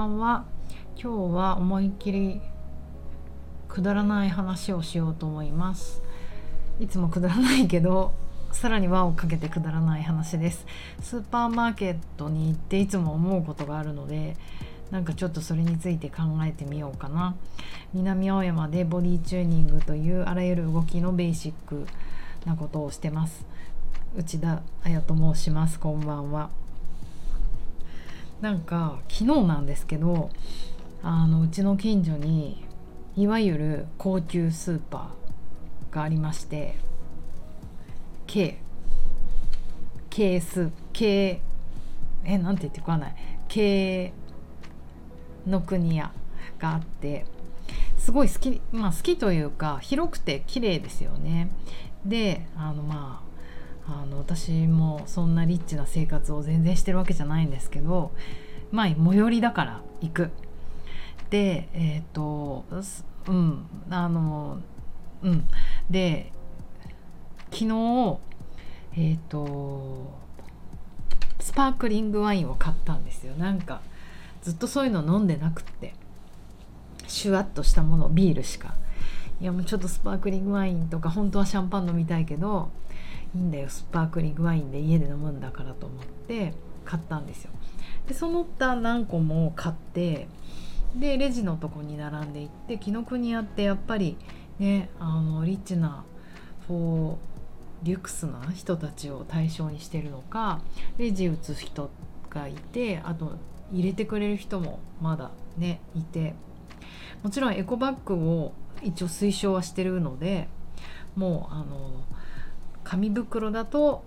ばんは今日は思いっきりくだらない話をしようと思います。いつもくだらないけどさらに輪をかけてくだらない話です。スーパーマーケットに行っていつも思うことがあるのでなんかちょっとそれについて考えてみようかな。南青山でボディチューニングというあらゆる動きのベーシックなことをしてます。内田彩と申します。こんばんは。なんか昨日なんですけどあのうちの近所にいわゆる高級スーパーがありまして K K ス K えなんて言ってこない。K の国屋があってすごい好きまあ好きというか広くて綺麗ですよね。であのまああの私もそんなリッチな生活を全然してるわけじゃないんですけどまあ最寄りだから行く。でえっ、ー、とうんあのうん。で昨日えっ、ー、とスパークリングワインを買ったんですよ。なんかずっとそういうの飲んでなくってシュワッとしたものビールしか。いやもうちょっとスパークリングワインとか本当はシャンパン飲みたいけどいいんだよスパークリングワインで家で飲むんだからと思って買ったんですよ。でその他何個も買ってでレジのとこに並んでいって紀ノ国屋ってやっぱりねあのリッチなこうリュクスな人たちを対象にしてるのかレジ打つ人がいてあと入れてくれる人もまだねいて。もちろんエコバッグを一応推奨はしてるのでもうあの紙袋だと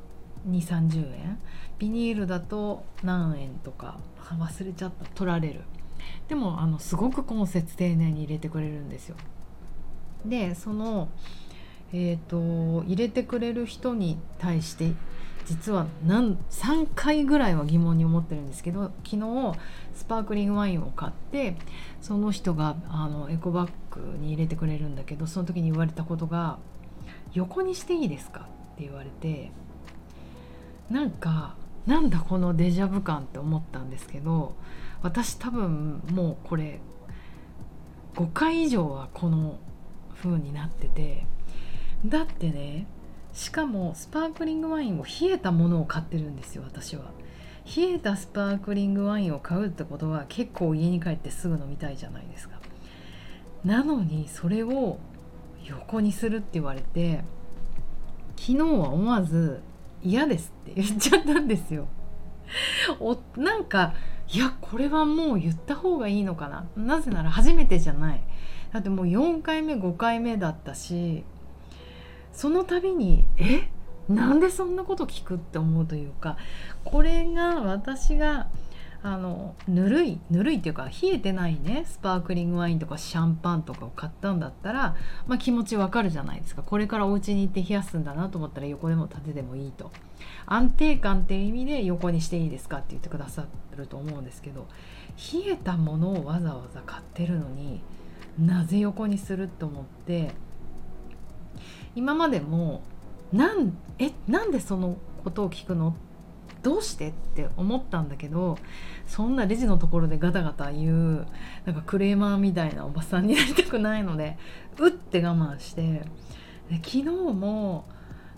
2 3 0円。ビニールだと何円とか。忘れちゃった。取られる。でもあのすごく今節丁寧に入れてくれるんですよ。でそのえーと、入れてくれる人に対して実は何3回ぐらいは疑問に思ってるんですけど昨日スパークリングワインを買ってその人があのエコバッグに入れてくれるんだけどその時に言われたことが「横にしていいですか?」って言われてなんかなんだこのデジャブ感って思ったんですけど私多分もうこれ5回以上はこの風になっててだってねしかもスパークリングワインを冷えたものを買ってるんですよ私は。冷えたスパークリングワインを買うってことは結構家に帰ってすぐ飲みたいじゃないですか。なのにそれを横にするって言われて昨日は思わず嫌ですって言っちゃったんですよ。おなんかいやこれはもう言った方がいいのかな。なぜなら初めてじゃない。だってもう4回目5回目だったしその度にえ？なんでそんなこと聞くって思うというかこれが私があのぬるいぬるいっていうか冷えてないね。スパークリングワインとかシャンパンとかを買ったんだったら、まあ、気持ちわかるじゃないですか。これからお家に行って冷やすんだなと思ったら横でも縦でもいいと。安定感っていう意味で横にしていいですかって言ってくださると思うんですけど冷えたものをわざわざ買ってるのになぜ横にすると思って今までもなんえなんでそのことを聞くのどうしてって思ったんだけどそんなレジのところでガタガタ言うなんかクレーマーみたいなおばさんになりたくないのでうって我慢してで昨日も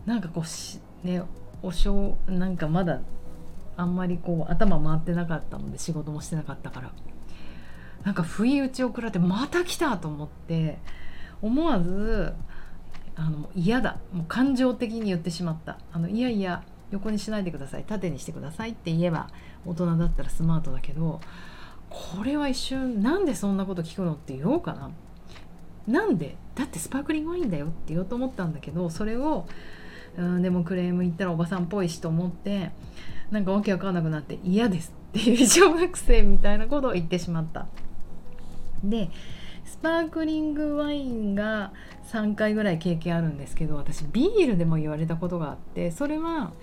なんかこうしねおしょうなんかまだあんまりこう頭回ってなかったので仕事もしてなかったからなんか不意打ちを食らってまた来たと思って思わずあの嫌だ。もう感情的に言ってしまった。あのいやいや横にしないでください。縦にしてくださいって言えば大人だったらスマートだけどこれは一瞬なんでそんなこと聞くのって言おうかな。なんでだってスパークリングワインだよって言おうと思ったんだけどそれをうんでもクレーム言ったらおばさんっぽいしと思ってなんかわけわかんなくなって嫌ですっていう小学生みたいなことを言ってしまった。でスパークリングワインが3回ぐらい経験あるんですけど私ビールでも言われたことがあってそれは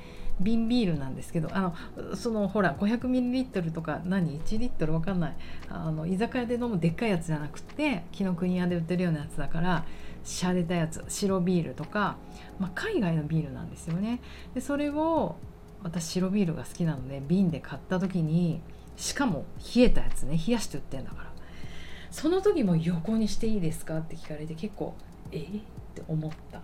瓶ビールなんですけどあのそのほら 500ml とか何？1リットル？わかんない。あの居酒屋で飲むでっかいやつじゃなくて紀ノ国屋で売ってるようなやつだから洒落たやつ白ビールとか、まあ、海外のビールなんですよね。でそれを私白ビールが好きなので瓶で買った時にしかも冷えたやつね冷やして売ってんだから。その時も横にしていいですか？って聞かれて結構え？って思った。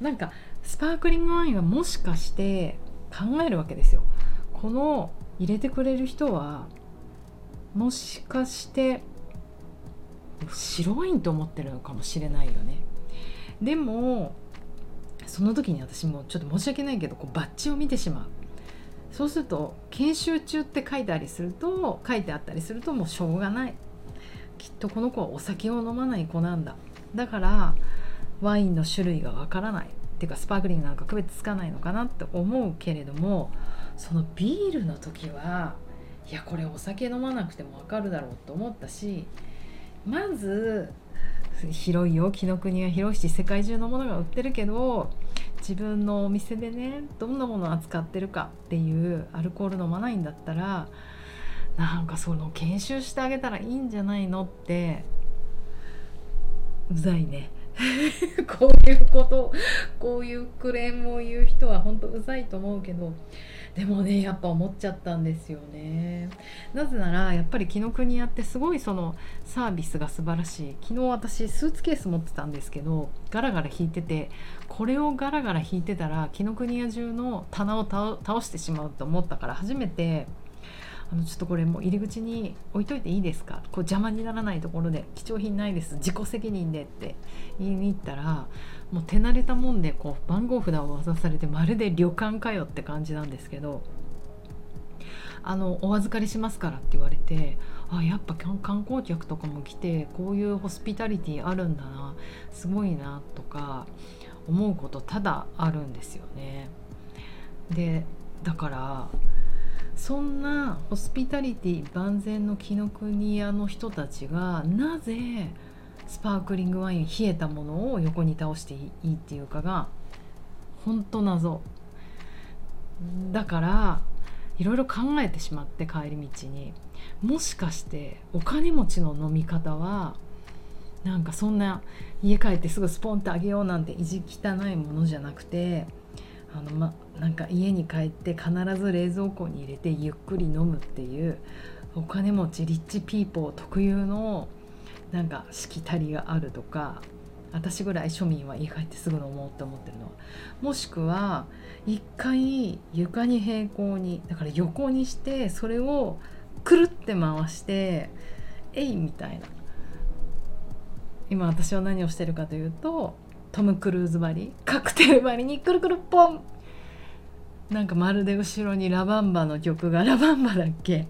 なんかスパークリングワインはもしかして考えるわけですよ。この入れてくれる人はもしかして白ワインと思ってるのかもしれないよね。でもその時に私もちょっと申し訳ないけどこうバッジを見てしまう。そうすると研修中って書いてありすると書いてあったりするともうしょうがない。きっとこの子はお酒を飲まない子なんだ。だからワインの種類がわからない。ていうかスパークリングなんか区別つかないのかなって思うけれどもそのビールの時はいやこれお酒飲まなくてもわかるだろうと思ったしまず広いよ紀ノ国は広いし世界中のものが売ってるけど自分のお店でねどんなものを扱ってるかっていうアルコール飲まないんだったらなんかその研修してあげたらいいんじゃないのってうざいね。こういうことこういうクレームを言う人は本当うざいと思うけどでもねやっぱ思っちゃったんですよね。なぜならやっぱり紀ノ国屋ってすごいそのサービスが素晴らしい。昨日私スーツケース持ってたんですけどガラガラ引いててこれをガラガラ引いてたら紀ノ国屋中の棚を倒してしまうと思ったから初めてあのちょっとこれもう入り口に置いといていいですか？こう邪魔にならないところで貴重品ないです自己責任でって言いに行ったらもう手慣れたもんでこう番号札を渡されてまるで旅館かよって感じなんですけどあのお預かりしますからって言われてあやっぱ観光客とかも来てこういうホスピタリティあるんだなすごいなとか思うことただあるんですよね。でだからそんなホスピタリティ万全の紀ノ国屋の人たちがなぜスパークリングワイン冷えたものを横に倒していいっていうかが本当謎。だからいろいろ考えてしまって帰り道に。もしかしてお金持ちの飲み方はなんかそんな家帰ってすぐスポンってあげようなんて意地汚いものじゃなくてあの、ま、なんか家に帰って必ず冷蔵庫に入れてゆっくり飲むっていうお金持ちリッチピーポー特有のなんかしきたりがあるとか私ぐらい庶民は家帰ってすぐ飲もうって思ってるのは。もしくは一回床に平行にだから横にしてそれをくるって回してえいみたいな。今私は何をしてるかというとトム・クルーズ張りカクテル張りにくるくるポン。なんかまるで後ろにラバンバの曲がラバンバだっけ？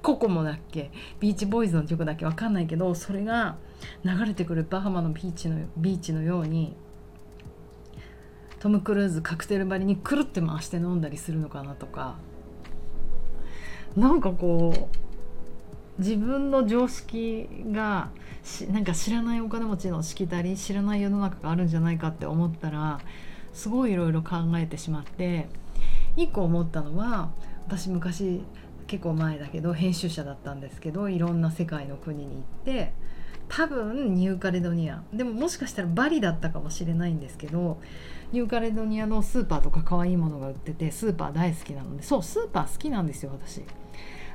ココモだっけ？ビーチボーイズの曲だっけ？わかんないけどそれが流れてくるバハマのビーチのビーチのようにトム・クルーズカクテル張りにくるって回して飲んだりするのかなとか。なんかこう自分の常識がなんか知らないお金持ちのしきたり知らない世の中があるんじゃないかって思ったらすごいいろいろ考えてしまって一個思ったのは私昔結構前だけど編集者だったんですけどいろんな世界の国に行って多分ニューカレドニアでももしかしたらバリだったかもしれないんですけどニューカレドニアのスーパーとか可愛いものが売っててスーパー大好きなのでそうスーパー好きなんですよ私。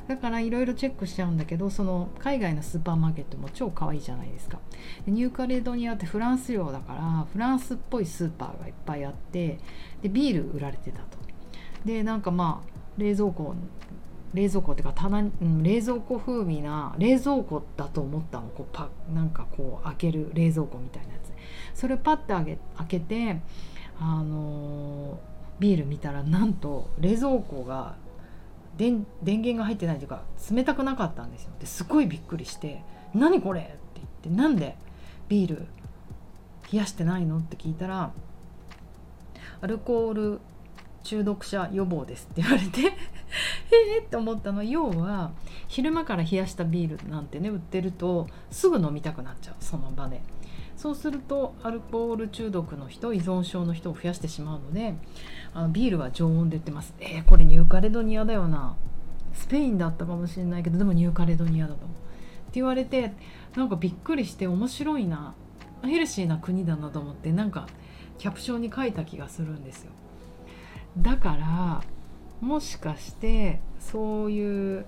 だからいろいろチェックしちゃうんだけどその海外のスーパーマーケットも超可愛いじゃないですか。でニューカレドニアってフランス領だからフランスっぽいスーパーがいっぱいあってでビール売られてたと。でなんかまあ冷蔵庫冷蔵庫っていうか棚、うん、冷蔵庫風味な冷蔵庫だと思ったの。こうパなんかこう開ける冷蔵庫みたいなやつ。それパッて開け開けてあのー、ビール見たらなんと冷蔵庫が電電源が入ってないというか冷たくなかったんですよですごいびっくりして「何これ!」って言って「なんでビール冷やしてないの?」って聞いたらアルコール中毒者予防ですって言われてええって思ったの要は昼間から冷やしたビールなんてね売ってるとすぐ飲みたくなっちゃうその場でそうするとアルコール中毒の人依存症の人を増やしてしまうのであのビールは常温で売ってます。えー、これニューカレドニアだよな。スペインだったかもしれないけどでもニューカレドニアだと。って言われてなんかびっくりして面白いなヘルシーな国だなと思ってなんかキャプションに書いた気がするんですよ。だからもしかしてそういう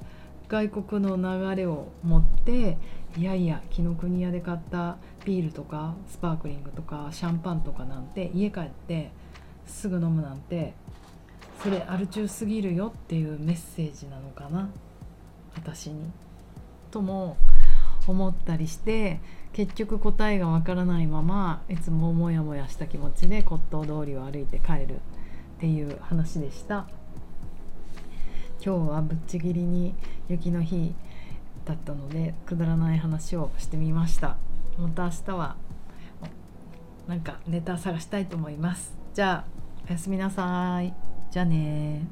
外国の流れを持っていやいや紀ノ国屋で買ったビールとかスパークリングとかシャンパンとかなんて家帰ってすぐ飲むなんてそれアル中すぎるよっていうメッセージなのかな。私に。とも思ったりして結局答えがわからないままいつもモヤモヤした気持ちで骨董通りを歩いて帰るっていう話でした。今日はぶっちぎりに雪の日だったのでくだらない話をしてみました。また明日はなんかネタ探したいと思います。じゃあおやすみなさい。じゃあね